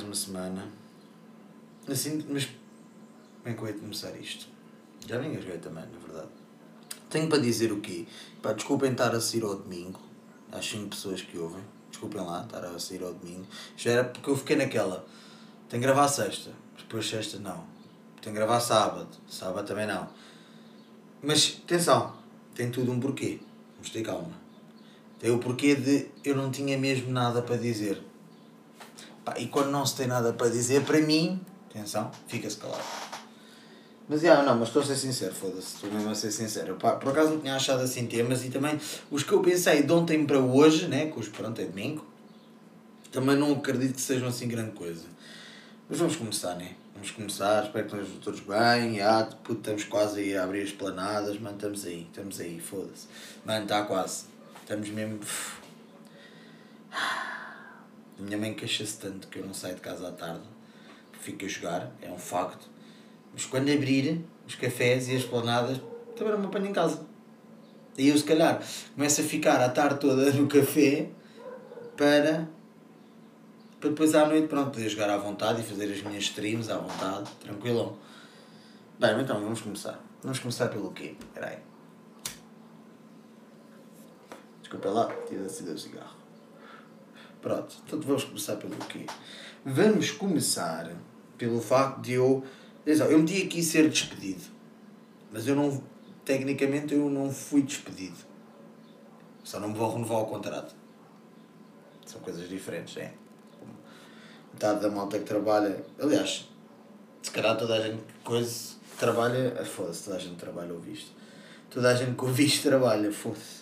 mais uma semana. Assim, mas como é que eu ia começar isto? Já me engasguei também, na verdade. Tenho para dizer o quê? Pá, desculpem estar a sair ao domingo. Às 5 pessoas que ouvem. Desculpem lá estar a sair ao domingo. Já era porque eu fiquei naquela. Tenho que gravar sexta. Depois sexta não. Tenho que gravar sábado. Sábado também não. Mas atenção, tem tudo um porquê. Vamos ter calma. Tem o porquê de eu não tinha mesmo nada para dizer. Pá, e quando não se tem nada para dizer, para mim, atenção, fica-se calado. Mas já, não, mas estou a ser sincero, foda-se, estou mesmo a ser sincero. Pá, por acaso não tinha achado assim temas e também os que eu pensei de ontem para hoje, né, que hoje pronto é domingo, também não acredito que sejam assim grande coisa. Mas vamos começar, né? Vamos começar, espero que estejam todos bem. Já, puto, estamos quase aí a abrir as planadas, mano, estamos aí, estamos aí, foda-se. Mano, está quase. Estamos mesmo. Minha mãe queixa-se tanto que eu não saio de casa à tarde, fico a jogar, é um facto. Mas quando abrir os cafés e as planadas, também não me apanho em casa. E eu, se calhar, começo a ficar a tarde toda no café para, para depois à noite, pronto, poder jogar à vontade e fazer as minhas streams à vontade, tranquilão. Bem, então vamos começar. Vamos começar pelo quê? Espera aí. Desculpa lá, tive acender o cigarro. Pronto, então vamos começar pelo quê? Vamos começar pelo facto de eu. Eu meti aqui ser despedido. Mas eu não. Tecnicamente eu não fui despedido. Só não me vou renovar o contrato. São coisas diferentes, é? Metade da malta que trabalha. Aliás, se calhar toda a gente que coisa trabalha. Foda-se, toda a gente trabalha ouviste. Toda a gente que ouviste trabalha, foda-se.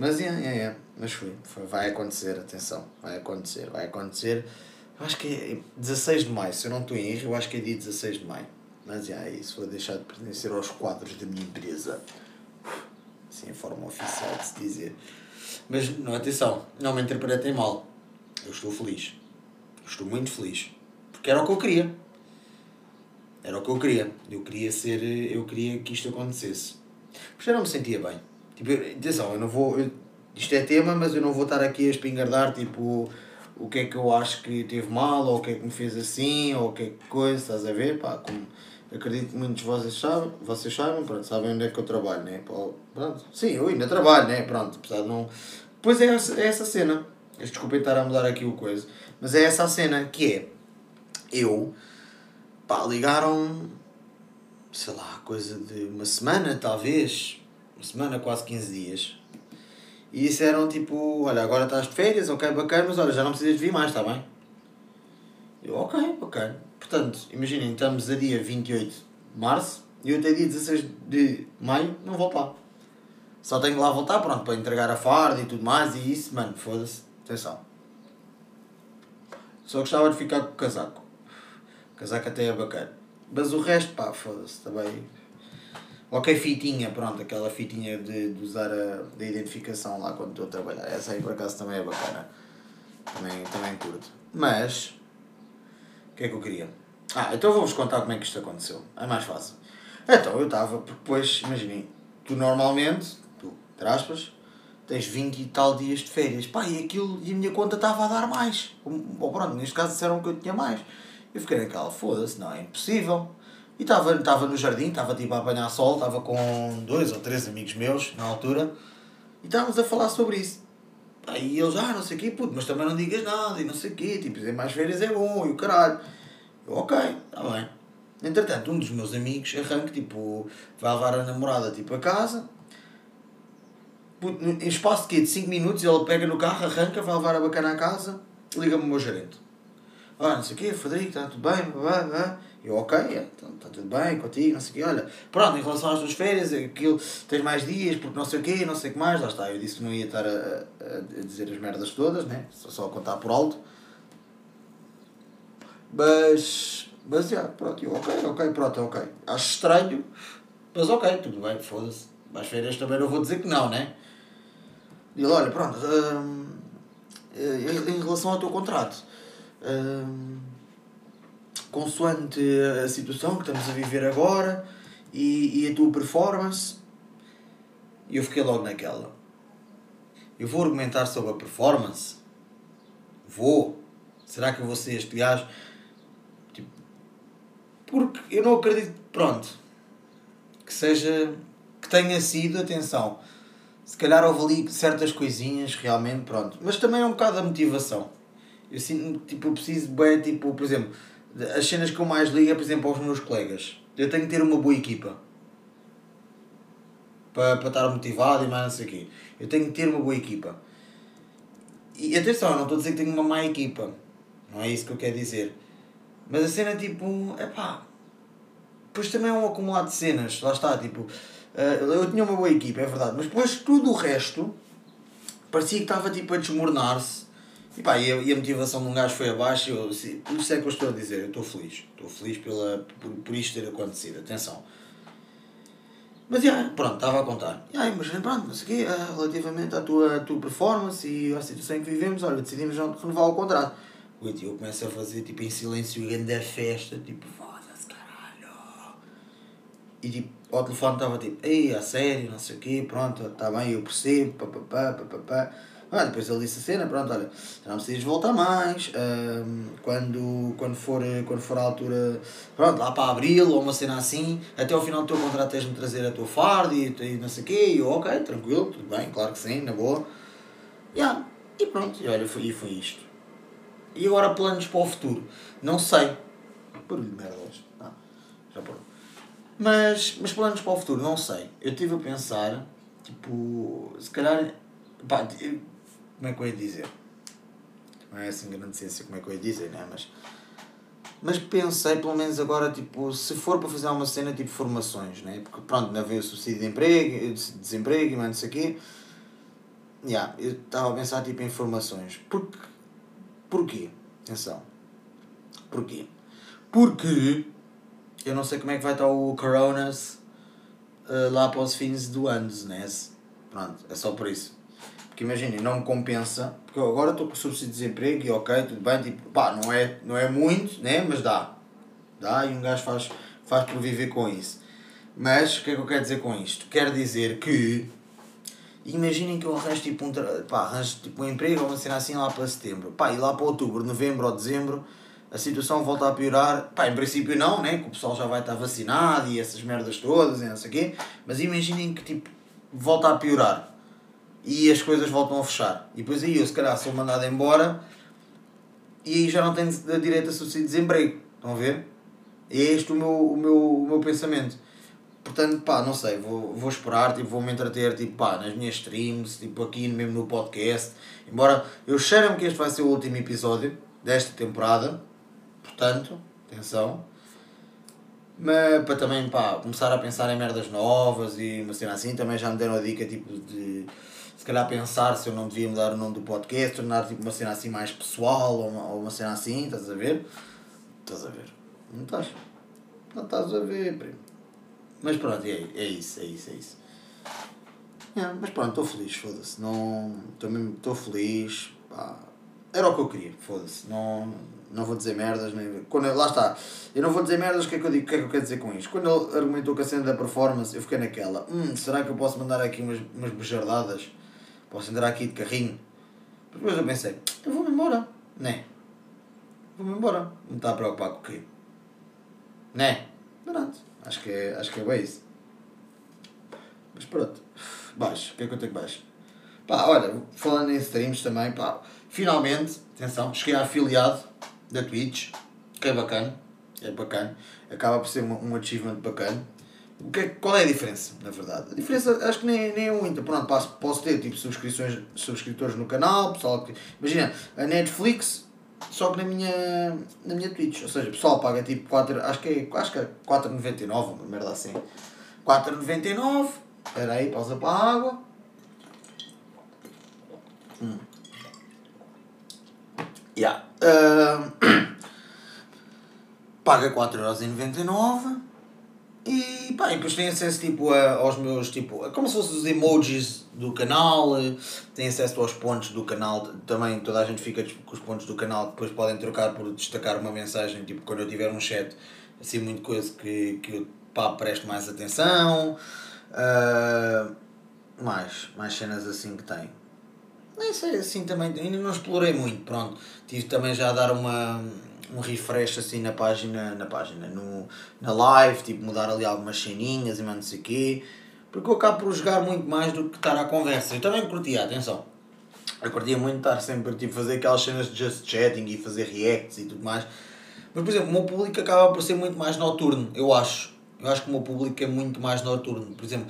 Mas é, é, é. Mas foi, foi. Vai acontecer, atenção. Vai acontecer, vai acontecer. Eu acho que é 16 de maio, se eu não estou em erro, eu acho que é dia 16 de maio. Mas é, é isso, vou deixar de pertencer aos quadros da minha empresa. Assim, em forma oficial de se dizer. Mas, não, atenção, não me interpretem mal. Eu estou feliz. Estou muito feliz. Porque era o que eu queria. Era o que eu queria. Eu queria ser. Eu queria que isto acontecesse. Porque eu não me sentia bem. Tipo, atenção, eu não vou. Eu, isto é tema, mas eu não vou estar aqui a espingardar tipo o que é que eu acho que teve mal, ou o que é que me fez assim, ou o que é que coisa, estás a ver? Pá, como acredito que muitos de vocês sabem, vocês sabem, pronto, sabem onde é que eu trabalho, né? Pronto, sim, eu ainda trabalho, né? Pronto, apesar de não. Pois é é essa cena. Desculpem estar a mudar aqui o coisa, mas é essa a cena que é. Eu. Pá, ligaram. Sei lá, coisa de uma semana, talvez. Uma semana, quase 15 dias e disseram tipo, olha, agora estás de férias, ok, bacana, mas olha, já não precisas vir mais, está bem? Eu, ok, bacana. Portanto, imaginem, estamos a dia 28 de março e eu até dia 16 de maio não vou lá. Só tenho que lá voltar, pronto, para entregar a farda e tudo mais e isso, mano, foda-se, atenção. Só gostava de ficar com o casaco. O casaco até é bacana. Mas o resto, pá, foda-se, também Ok, fitinha, pronto, aquela fitinha de, de usar a da identificação lá quando estou a trabalhar. Essa aí por acaso também é bacana. Também, também curto. Mas, o que é que eu queria? Ah, então vou-vos contar como é que isto aconteceu. É mais fácil. Então, eu estava, porque depois, imaginem, tu normalmente, tu, entre aspas, tens 20 e tal dias de férias. Pá, e aquilo, e a minha conta estava a dar mais. Ou pronto, neste caso disseram que eu tinha mais. Eu fiquei naquela, foda-se, não, é impossível. E estava estava no jardim, estava tipo a apanhar sol, estava com dois ou três amigos meus na altura e estávamos a falar sobre isso. Aí eles, ah, não sei o quê, puto, mas também não digas nada e não sei o quê, tipo, dizer mais férias é bom e o caralho. Eu, ok, está bem. Entretanto, um dos meus amigos arranca, tipo, vai levar a namorada, tipo, a casa. Puto, em espaço de quê? De 5 minutos ele pega no carro, arranca, vai levar a bacana a casa, liga-me o meu gerente. Ah, não sei o quê, Frederico, está tudo bem, blá, blá. Eu, ok, então está tudo bem contigo, não sei o quê. Olha, pronto, em relação às tuas férias, aquilo, tens mais dias, porque não sei o quê, não sei o que mais. Lá está, eu disse que não ia estar a, a, dizer as merdas todas, né? Só, só a contar por alto. Mas, mas, já, pronto, eu, ok, ok, pronto, ok. Acho estranho, mas ok, tudo bem, foda-se. Mais férias também não vou dizer que não, né? E ele, olha, pronto, hum, em relação ao teu contrato, hum, consoante a situação que estamos a viver agora e, e a tua performance. E eu fiquei logo naquela. Eu vou argumentar sobre a performance? Vou. Será que eu vou ser este gajo? Tipo, porque eu não acredito, pronto, que seja, que tenha sido, atenção, se calhar houve ali certas coisinhas, realmente, pronto. Mas também é um bocado a motivação. Eu sinto, tipo, eu preciso, bem, tipo, por exemplo, as cenas que eu mais ligo é, por exemplo, aos meus colegas. Eu tenho que ter uma boa equipa. Para, para estar motivado e mais não sei o quê. Eu tenho que ter uma boa equipa. E atenção, não estou a dizer que tenho uma má equipa. Não é isso que eu quero dizer. Mas a cena, tipo, é pá. Depois também é um acumulado de cenas. Lá está, tipo. Eh, eu tinha uma boa equipa, é verdade. Mas depois tudo o resto parecia que estava tipo a desmoronar-se. E pá, e a, e a motivação de um gajo foi abaixo. Eu, por isso é que eu estou a dizer. Eu estou feliz. Estou feliz pela, por, por isto ter acontecido. Atenção. Mas, yeah, pronto, estava a contar. Yeah, mas pronto, não sei o quê, uh, relativamente à tua, tua performance e à situação em que vivemos, olha, decidimos renovar o contrato. O eu começo a fazer, tipo, em silêncio, grande festa, tipo, foda-se, caralho. E, tipo, ao telefone estava tipo, ei, a sério, não sei o quê, pronto, está bem, eu percebo, papapá, papapá. Ah, depois ele disse a cena, pronto, olha, não precisas voltar mais, um, quando, quando, for, quando for a altura, pronto, lá para abril ou uma cena assim, até ao final do teu contrato tens-me trazer a tua farda e, e não sei o quê, e eu, ok, tranquilo, tudo bem, claro que sim, na boa. Yeah. E pronto, e olha, foi, e foi isto. E agora planos para o futuro? Não sei. Barulho de merda hoje. Não, já pronto. Mas, mas planos para o futuro, não sei. Eu estive a pensar, tipo, se calhar, pá, como é que eu ia dizer? Não é assim grande ciência como é que eu ia dizer, né? Mas, mas pensei, pelo menos agora, tipo, se for para fazer uma cena tipo formações, né? Porque pronto, não veio o subsídio de emprego, desemprego e mais não sei o quê. Yeah, eu estava a pensar tipo em formações. Porque, porquê? Atenção. Porquê? Porque eu não sei como é que vai estar o Coronas uh, lá para os fins do ano, né? Pronto, é só por isso. Porque imaginem, não me compensa, porque eu agora estou com subsídio de desemprego e ok, tudo bem, tipo, pá, não é, não é muito, né? Mas dá. Dá e um gajo faz, faz por viver com isso. Mas o que é que eu quero dizer com isto? Quero dizer que imaginem que eu arranjo tipo um, pá, arranjo, tipo, um emprego uma cena assim lá para setembro. Pá, e lá para outubro, novembro ou dezembro a situação volta a piorar. Pá, em princípio não, né? Que o pessoal já vai estar vacinado e essas merdas todas e não sei o quê. Mas imaginem que tipo volta a piorar e as coisas voltam a fechar. E depois aí eu, se calhar, sou mandado embora e aí já não tenho direito a subsídio de desemprego. Estão a ver? É este o meu, o meu, o meu pensamento. Portanto, pá, não sei, vou, vou esperar, tipo, vou-me entreter, tipo, pá, nas minhas streams, tipo, aqui mesmo no podcast. Embora eu cheiro-me que este vai ser o último episódio desta temporada. Portanto, atenção. Mas para também, pá, começar a pensar em merdas novas e uma cena assim, também já me deram a dica, tipo, de calhar pensar se eu não devia mudar o nome do podcast, tornar tipo uma cena assim mais pessoal ou uma, ou uma cena assim, estás a ver? Estás a ver? Não estás? Não estás a ver, primo. Mas pronto, é, é isso, é isso, é isso. É, mas pronto, estou feliz, foda-se. Não. Estou feliz. Pá. Era o que eu queria, foda-se. Não, não vou dizer merdas. Nem... Quando, lá está. Eu não vou dizer merdas, o que é que eu digo? O que é que eu quero dizer com isto? Quando ele argumentou com a cena da performance, eu fiquei naquela. Hum, será que eu posso mandar aqui umas, umas bejardadas? Posso andar aqui de carrinho. Depois eu pensei, eu vou-me embora. Né? Vou-me embora. Não está a preocupar com o quê? Né? Pronto. Acho que é, acho que é bem isso. Mas pronto. Baixo. O que é que eu tenho baixo? Pá, olha, falando em streams também, pá, finalmente, atenção, cheguei a afiliado da Twitch, que é bacana, é bacana, acaba por ser um, um achievement bacana. O que é, qual é a diferença, na verdade? A diferença acho que nem, nem é muita. Pronto, posso, posso ter tipo subscrições, subscritores no canal, pessoal que. Imagina, a Netflix, só que na minha, na minha Twitch. Ou seja, o pessoal paga tipo 4. Acho que é, acho que é 4,99, uma merda assim. 4,99. Espera aí, pausa para a água. Hum. Yeah. Uh, paga 4,99€ e pá, depois tem acesso tipo, a, aos meus, tipo, como se fossem os emojis do canal, eh, tem acesso aos pontos do canal, também toda a gente fica tipo, com os pontos do canal, depois podem trocar por destacar uma mensagem, tipo, quando eu tiver um chat, assim, muito coisa que, que eu pá, presto mais atenção, uh, mais, mais cenas assim que tem. Nem sei, assim também, ainda não explorei muito, pronto. Tive também já a dar uma, um refresh assim na página, na página, no, na live, tipo mudar ali algumas ceninhas e mais não sei o quê. Porque eu acabo por jogar muito mais do que estar à conversa. Eu também curtia, atenção. Eu curtia muito estar sempre, tipo, fazer aquelas cenas de just chatting e fazer reacts e tudo mais. Mas, por exemplo, o meu público acaba por ser muito mais noturno, eu acho. Eu acho que o meu público é muito mais noturno. Por exemplo,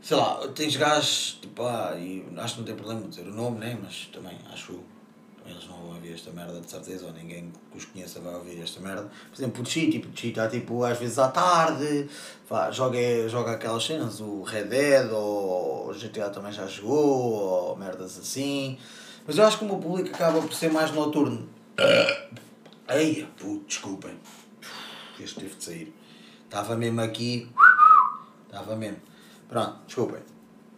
sei lá, tens gajos, tipo, ah, e acho que não tem problema dizer o nome, né? Mas também acho. Eles não vão ouvir esta merda de certeza, ou ninguém que os conheça vai ouvir esta merda. Por exemplo, o Chi, tipo, Chi está tipo, às vezes à tarde, vá, joga, joga aquelas cenas, o Red Dead, ou o GTA também já jogou, ou merdas assim. Mas eu acho que o meu público acaba por ser mais noturno. Ei, puto, desculpem. Este teve de sair. Estava mesmo aqui. Estava mesmo. Pronto, desculpem.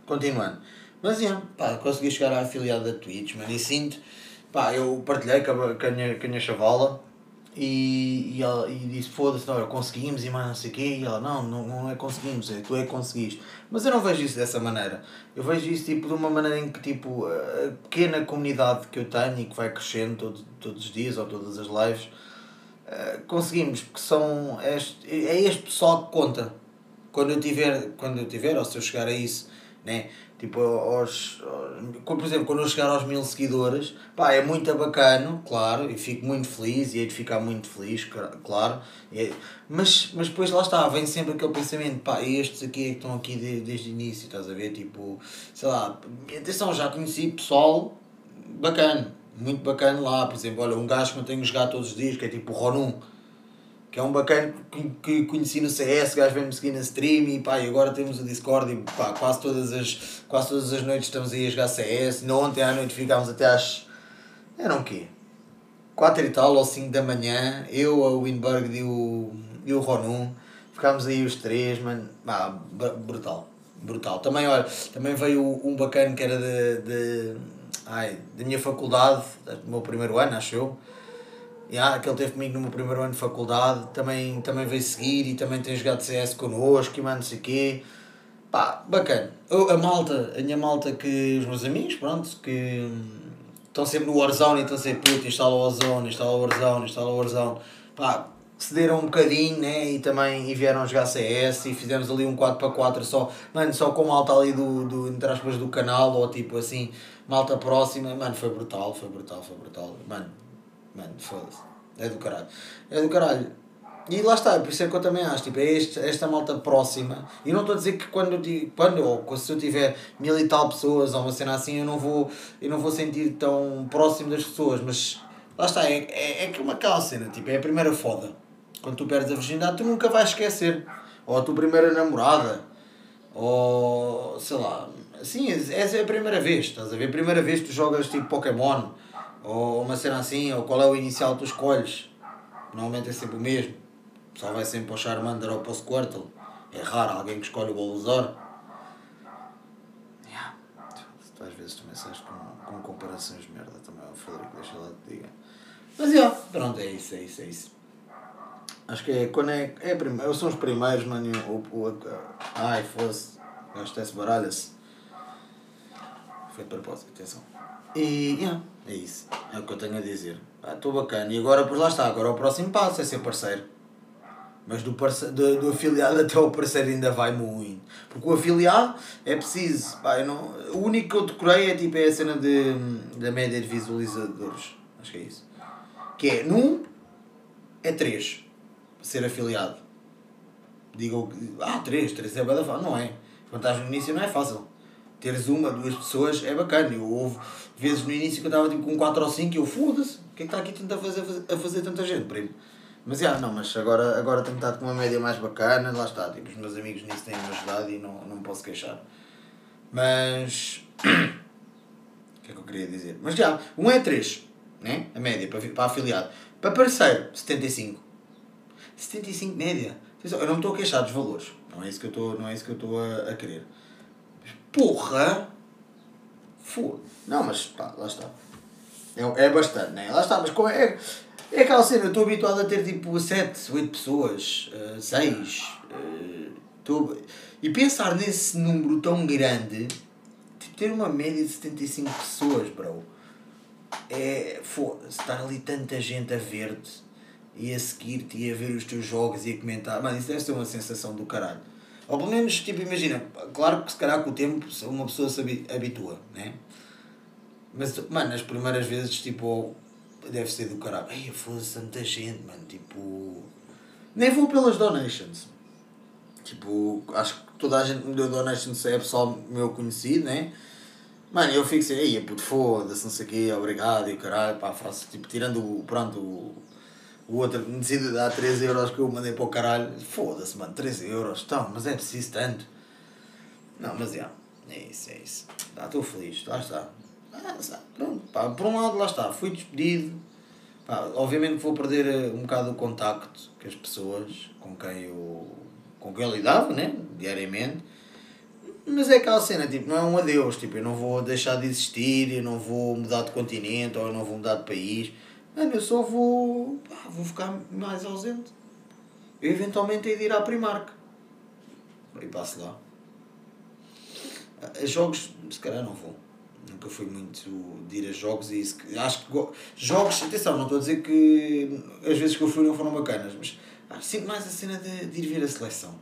Continuando. Mas, yeah, pá, consegui chegar à afiliada da Twitch, mano, e sinto Pá, eu partilhei com a, com a, minha, com a minha chavala e, e, ela, e disse, foda-se, não, conseguimos e mais não sei o quê, e ela, não, não, não é conseguimos, é tu é que conseguiste. Mas eu não vejo isso dessa maneira. Eu vejo isso tipo de uma maneira em que tipo a pequena comunidade que eu tenho e que vai crescendo todo, todos os dias ou todas as lives, eh, conseguimos, porque são este, é este pessoal que conta. Quando eu tiver, quando eu tiver, ou se eu chegar a isso, né? Tipo, aos, por exemplo, quando eu chegar aos mil seguidores, pá, é muito bacana, claro, e fico muito feliz, e hei de ficar muito feliz, claro, é, mas, mas depois lá está, vem sempre aquele pensamento, pá, estes aqui é que estão aqui desde, desde o início, estás a ver, tipo, sei lá, atenção, já conheci pessoal bacana, muito bacana lá, por exemplo, olha, um gajo que eu tenho jogado todos os dias, que é tipo o Ronum, que é um bacana que conheci no CS, gajo vem-me seguir na stream e pá, e agora temos o Discord e pá, quase todas as, quase todas as noites estamos aí a jogar CS. No ontem à noite ficámos até às. eram o quê? 4 e tal ou 5 da manhã, eu, o Winberg e o, e o Ronum, ficámos aí os três, mano, pá, brutal, brutal. Também, olha, também veio um bacana que era de, de, ai, da minha faculdade, do meu primeiro ano, acho eu yeah, que ele teve comigo no meu primeiro ano de faculdade, também, também veio seguir e também tem jogado CS connosco e mais não sei o quê. Pá, bacana. Eu, a malta, a minha malta que os meus amigos, pronto, que estão sempre no Warzone e estão sempre puto, instala o Warzone, instala o Warzone, instala o Warzone. Pá, cederam um bocadinho, né? E também e vieram jogar CS e fizemos ali um 4x4 só, mano, só com malta ali do, do, entre aspas, do canal ou tipo assim, malta próxima, mano, foi brutal, foi brutal, foi brutal, mano, Mano, foda-se. É do caralho. É do caralho. E lá está, por isso é que eu também acho, tipo, é este, esta malta próxima. E não estou a dizer que quando, quando ou se eu tiver mil e tal pessoas ou uma cena assim, eu não vou, eu não vou sentir tão próximo das pessoas, mas lá está, é, é, é que uma aquela cena, tipo, é a primeira foda. Quando tu perdes a virgindade, tu nunca vais esquecer. Ou a tua primeira namorada, ou sei lá, assim, essa é a primeira vez, estás a ver? A primeira vez que tu jogas tipo Pokémon ou uma cena assim, ou qual é o inicial que tu escolhes. Normalmente é sempre o mesmo. Só vai sempre para o Charmander ou para o Squirtle. É raro alguém que escolhe o Bulbasaur. Yeah. Tu às vezes também sabes com, com comparações de merda também, o Frederico, deixa lá te diga. Mas yeah, pronto, é isso, é isso, é isso. Acho que é quando é. é primeiro, são os primeiros, mano. O, o, o, ai, fosse. Gastasse baralha-se. Foi de propósito, atenção. E yeah, é isso. É o que eu tenho a dizer. Estou bacana. E agora, pois lá está. Agora o próximo passo é ser parceiro. Mas do, parce... do, do afiliado até o parceiro ainda vai muito. Porque o afiliado é preciso. Pá, não... O único que eu decorei é tipo é a cena de, da média de visualizadores. Acho que é isso. Que é num é 3 ser afiliado. Digo, ah, 3, 3 é bada Não é. Quando estás no início não é fácil teres uma, duas pessoas é bacana. Eu houve vezes no início que eu estava tipo, com 4 ou 5 e eu foda-se, o que é que está aqui a fazer, a fazer tanta gente, primo? Mas já, não, mas agora, agora tenho estado com uma média mais bacana, lá está, tipo, os meus amigos nisso têm-me ajudado e não, não me posso queixar. Mas. o que é que eu queria dizer? Mas já, um é 3, né? A média para, para afiliado. Para parceiro, 75. 75 média. Eu não me estou a queixar dos valores. Não é isso que eu estou, não é isso que eu estou a, a querer. Porra! Foda. Não, mas pá, lá está. É, é bastante, né? Lá está, mas como é. É aquela cena, eu estou habituado a ter tipo 7, 8 pessoas, uh, 6. Uh, tô... E pensar nesse número tão grande, tipo, ter uma média de 75 pessoas, bro. É. Foda-se, estar ali tanta gente a ver-te e a seguir-te e a ver os teus jogos e a comentar. Mano, isso deve ser uma sensação do caralho. Ou pelo menos, tipo, imagina, claro que se calhar com o tempo uma pessoa se habitua, né? Mas, mano, nas primeiras vezes, tipo, deve ser do caralho. Ai, foda-se tanta gente, mano, tipo. Nem vou pelas donations. Tipo, acho que toda a gente me deu donations é pessoal meu conhecido, né? Mano, eu fico assim, aí, puto, foda-se, não sei o quê, obrigado e o caralho, pá, faço, tipo, tirando pronto, o, outro me decide dar 3 euros que eu mandei para o caralho, foda-se, mano, 3 euros, então, mas é preciso tanto. Não, mas é, é isso, é isso. Tá, estou feliz, lá está. Ah, pronto, pá, por um lado, lá está, fui despedido. Pá, obviamente que vou perder eh, um bocado o contacto com as pessoas com quem eu, com quem eu lidava, né, diariamente mas é aquela cena, tipo, não é um adeus, tipo, eu não vou deixar de existir, eu não vou mudar de continente ou eu não vou mudar de país. Mano, eu só vou. Pá, vou ficar mais ausente. Eu eventualmente hei de ir à Primark. E passo lá. A jogos, se calhar não vou. Nunca fui muito de ir a jogos e isso. Acho que. Jogos, atenção, não estou a dizer que as vezes que eu fui não foram bacanas, mas sinto mais a cena de, de ir ver a seleção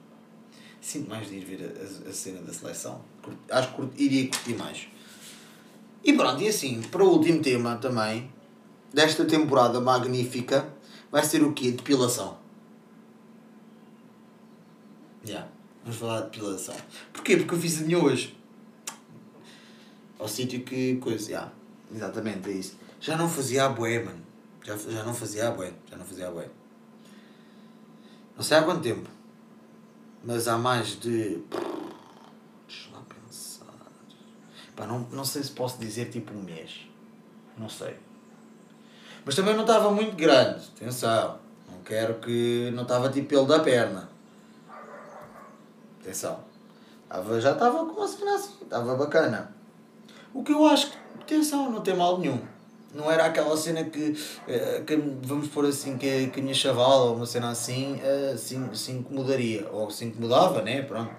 sinto mais de ir ver a, a, a cena da seleção. Acho que iria curtir mais. E pronto, e assim, para o último tema também, desta temporada magnífica, vai ser o quê? Depilação. Yeah, vamos falar de depilação. Porquê? Porque eu fiz a minha hoje. Ao sítio que coisa. Yeah, exatamente, é isso. Já não fazia a bué, mano. Já, já não fazia a bué. Já não fazia a bué. Não sei há quanto tempo mas há mais de. Deixa lá pensar. Pá, não, não sei se posso dizer tipo um mês. Não sei. Mas também não estava muito grande. Atenção. Não quero que. Não estava tipo pelo da perna. Atenção. Tava, já estava com uma cena assim. Estava bacana. O que eu acho que. Atenção, não tem mal nenhum. Não era aquela cena que, eh, que vamos pôr assim, que, que a minha chavala ou uma cena assim eh, se, se incomodaria. Ou se incomodava, né? Pronto.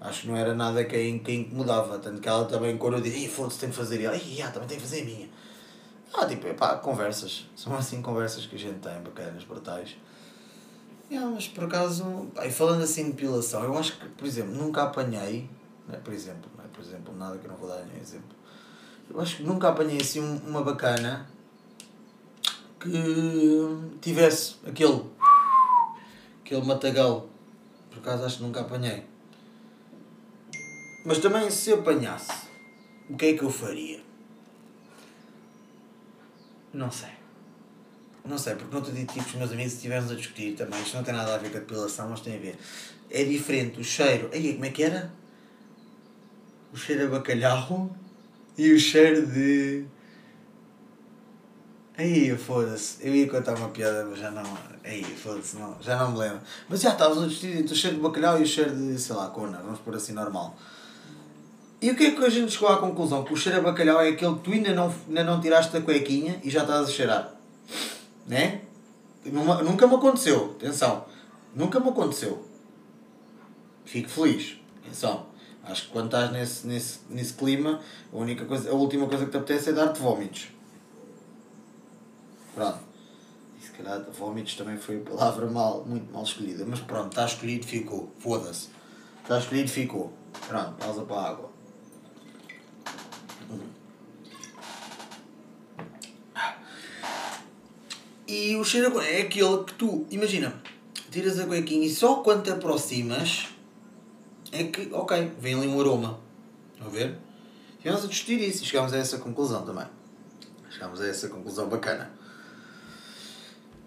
Acho que não era nada que, que incomodava. Tanto que ela também, quando eu dizia, foda-se, tenho que fazer. Ela, também tenho que fazer a minha. Ah, tipo, pá, conversas. São assim conversas que a gente tem, bacanas, brutais. Yeah, mas por acaso, aí falando assim de depilação, eu acho que, por exemplo, nunca apanhei, né, por exemplo, não é por exemplo, nada que eu não vou dar nenhum exemplo eu acho que nunca apanhei assim uma bacana que tivesse aquele aquele matagal. Por acaso acho que nunca apanhei. Mas também se apanhasse, o que é que eu faria? Não sei. Não sei, porque no outro dia tive os meus amigos estivemos a discutir também, isto não tem nada a ver com a depilação, mas tem a ver. É diferente o cheiro. Aí, como é que era? O cheiro a bacalhau e o cheiro de. Aí, foda-se. Eu ia contar uma piada, mas já não. Aí, foda-se, não. Já não me lembro. Mas já estavas a discutir o cheiro de bacalhau e o cheiro de, sei lá, cona. Vamos pôr assim normal. E o que é que a gente chegou à conclusão? Que o cheiro a bacalhau é aquele que tu ainda não, ainda não tiraste da cuequinha e já estás a cheirar. Né? Nunca me aconteceu. Atenção. Nunca me aconteceu. Fico feliz. Atenção. Acho que quando estás nesse, nesse, nesse clima, a, única coisa, a última coisa que te apetece é dar-te vómitos. Pronto. E se calhar vómitos também foi a palavra mal, muito mal escolhida. Mas pronto, está escolhido, ficou. Foda-se. Está escolhido, ficou. Pronto, pausa para a água. E o cheiro é aquele que tu, imagina, tiras a cuequinha e só quando te aproximas é que, ok, vem ali um aroma. Estão a ver? Tivemos a discutir isso e chegámos a essa conclusão também. Chegámos a essa conclusão bacana.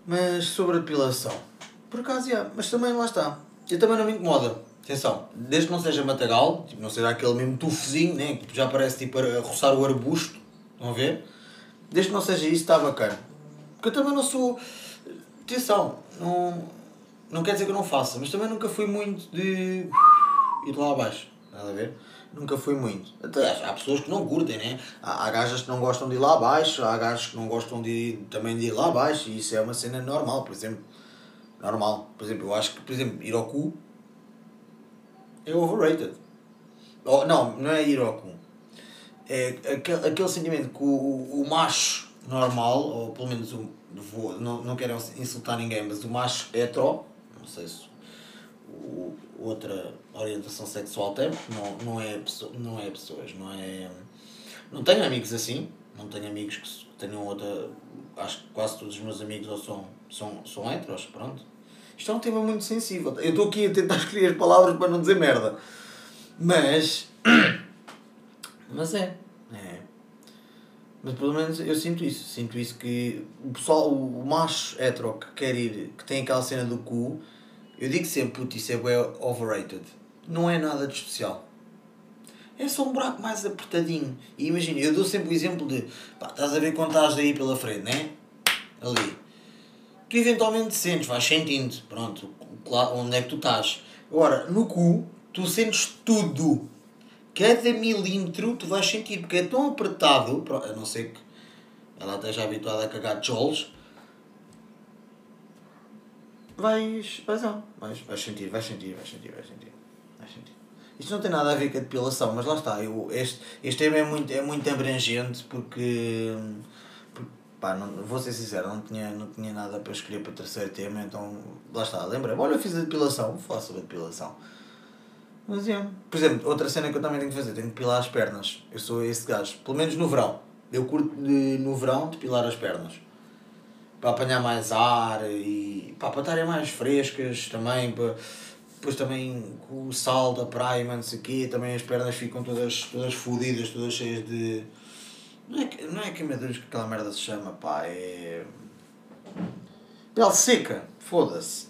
Mas sobre a depilação. Por acaso, já, mas também lá está. Eu também não me incomoda. Atenção, desde que não seja matagal, tipo, não seja aquele mesmo tufezinho, né, que já parece tipo a roçar o arbusto, estão a ver? Desde que não seja isso, está bacana. Porque eu também não sou. Atenção, não, não quer dizer que eu não faça, mas também nunca fui muito de ir lá abaixo. Estás a ver? Nunca fui muito. Até, há pessoas que não curtem, né? Há, há gajas que não gostam de ir lá abaixo, há gajos que não gostam de, também de ir lá abaixo, e isso é uma cena normal, por exemplo. Normal. Por exemplo, eu acho que, por exemplo, ir ao cu é overrated. Oh, não, não é ir ao cu. É aquele, aquele sentimento que o, o macho normal, ou pelo menos o, vou, não, não quero insultar ninguém, mas o macho hetero, não sei se o, outra orientação sexual tem, não, não, é, não é pessoas, não é. Não tenho amigos assim, não tenho amigos que tenham outra. Acho que quase todos os meus amigos ou são, são, são heteros, pronto. Isto é um tema muito sensível. Eu estou aqui a tentar escolher as palavras para não dizer merda. Mas. Mas é. Mas pelo menos eu sinto isso. Sinto isso que o pessoal, o macho hetero que quer ir, que tem aquela cena do cu, eu digo sempre, puto, isso é overrated. Não é nada de especial. É só um buraco mais apertadinho. E imagina, eu dou sempre o exemplo de, pá, estás a ver quando estás aí pela frente, né? Ali. Tu eventualmente sentes, vais sentindo, pronto, onde é que tu estás. Agora, no cu, tu sentes tudo. Cada milímetro tu vais sentir, porque é tão apertado, a não ser que ela esteja habituada a cagar jolos, vais, vais, não, vais, vais sentir, vais sentir, vais sentir, vais sentir, vais sentir. Isto não tem nada a ver com a depilação, mas lá está, eu, este, este tema é muito, é muito abrangente porque, porque pá, não, vou ser sincero, não tinha, não tinha nada para escolher para o terceiro tema, então lá está, lembra olha, eu fiz a depilação, vou falar sobre a depilação. Mas é. Por exemplo, outra cena que eu também tenho que fazer, tenho que depilar as pernas. Eu sou esse gajo, pelo menos no verão. Eu curto de, no verão depilar as pernas para apanhar mais ar e pá, para estarem mais frescas também. Para, depois também com o sal da praia, não sei quê, também as pernas ficam todas, todas fodidas, todas cheias de. Não é, não é queimaduras que aquela merda se chama, pá, é. Pele seca, foda-se.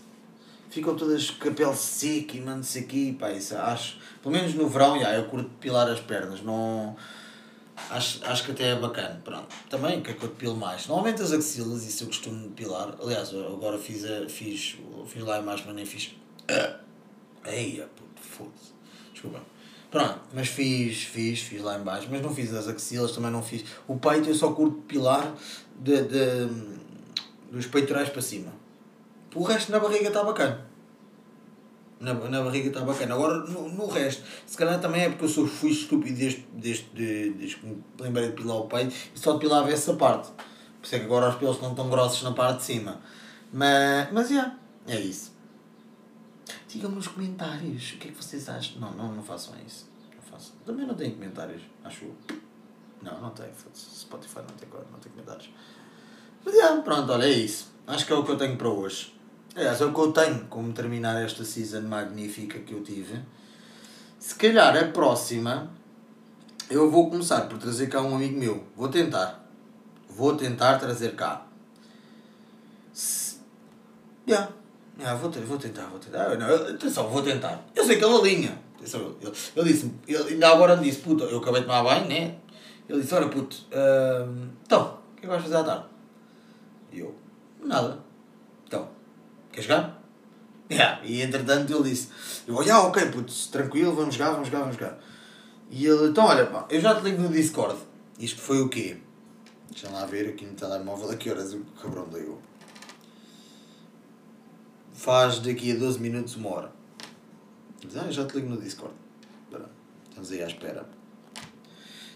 Ficam todas com a pele seca e manda-se aqui, pá, isso acho. Pelo menos no verão, já, eu curto pilar as pernas, não Acho, acho que até é bacana. Pronto. Também, que é que eu depilo mais? Normalmente as axilas, isso eu costumo depilar. Aliás, agora fiz, a, fiz, fiz lá mais, mas nem fiz. Aí, puto, foda-se. Desculpa. Pronto, mas fiz, fiz, fiz lá embaixo, mas não fiz as axilas, também não fiz. O peito eu só curto depilar de, de, dos peitorais para cima. O resto na barriga está bacana na, na barriga está bacana. Agora, no, no resto, se calhar também é porque eu sou, fui estúpido desde, desde, desde, desde que me lembrei de pilar o peito e só depilava essa parte. Por isso é que agora os pelos estão tão grossos na parte de cima. Mas, mas yeah, é isso. Digam-me nos comentários o que é que vocês acham. Não, não, não façam isso. Não façam. Também não tem comentários, acho Não, não tem. Spotify não tem, não tem comentários. Mas yeah, pronto, olha, é isso. Acho que é o que eu tenho para hoje. Aliás, é o que eu tenho como terminar esta season magnífica que eu tive. Se calhar a próxima eu vou começar por trazer cá um amigo meu. Vou tentar. Vou tentar trazer cá. Se... Yeah. Vou, ter, vou tentar, vou tentar. Não, atenção, vou tentar. Eu sei que ele alinha. Atenção, ele, ele disse ele ainda agora me disse, puto, eu acabei de tomar banho, né? Ele disse, olha puto, uh, então, o que é que vais fazer à tarde? E eu, nada. Quer jogar? Yeah. E entretanto ele disse, eu, ah, ok, putz, tranquilo, vamos jogar, vamos jogar, vamos jogar. E ele, então olha, pá, eu já te ligo no Discord. Isto foi o quê? Deixa lá ver aqui no telemóvel a que horas o cabrão deu. Faz daqui a 12 minutos uma hora. Diz, ah, eu já te ligo no Discord. Estamos aí à espera.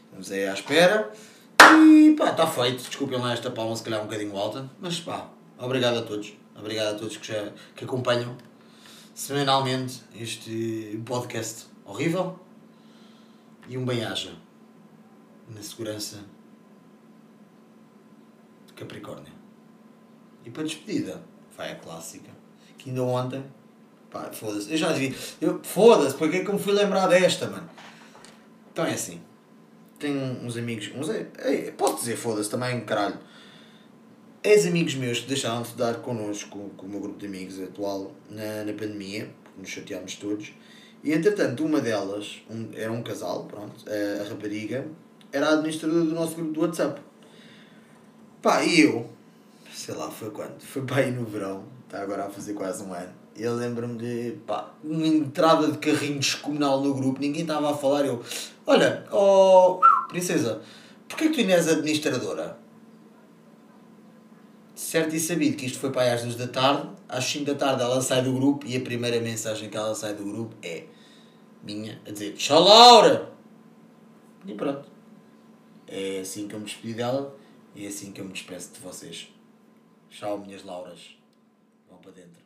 Estamos aí à espera. E pá, está feito. Desculpem lá esta palma, se calhar um bocadinho alta. Mas pá, obrigado a todos. Obrigado a todos que, já, que acompanham semanalmente este podcast horrível. E um bem-aja na segurança de Capricórnio. E para despedida, vai a clássica. Que ainda ontem, pá, foda-se, eu já vi, eu, foda-se, porque é que eu me fui lembrar desta, mano? Então é assim, tenho uns amigos, uns, posso dizer foda-se também, caralho ex-amigos meus que deixaram de estudar connosco, com o meu grupo de amigos atual, na, na pandemia, porque nos chateámos todos, e entretanto uma delas, um, era um casal, pronto, a, a rapariga, era a administradora do nosso grupo do WhatsApp. Pá, e eu, sei lá, foi quando? Foi para aí no verão, está agora a fazer quase um ano. Eu lembro-me de, pá, uma entrada de carrinho descomunal no grupo, ninguém estava a falar, eu, olha, oh, princesa, porquê que tu ainda és administradora? Certo e sabido que isto foi para aí às 2 da tarde, às 5 da tarde ela sai do grupo e a primeira mensagem que ela sai do grupo é minha, a dizer tchau Laura! E pronto. É assim que eu me despedi dela e é assim que eu me despeço de vocês. Tchau, minhas Lauras. Vão para dentro.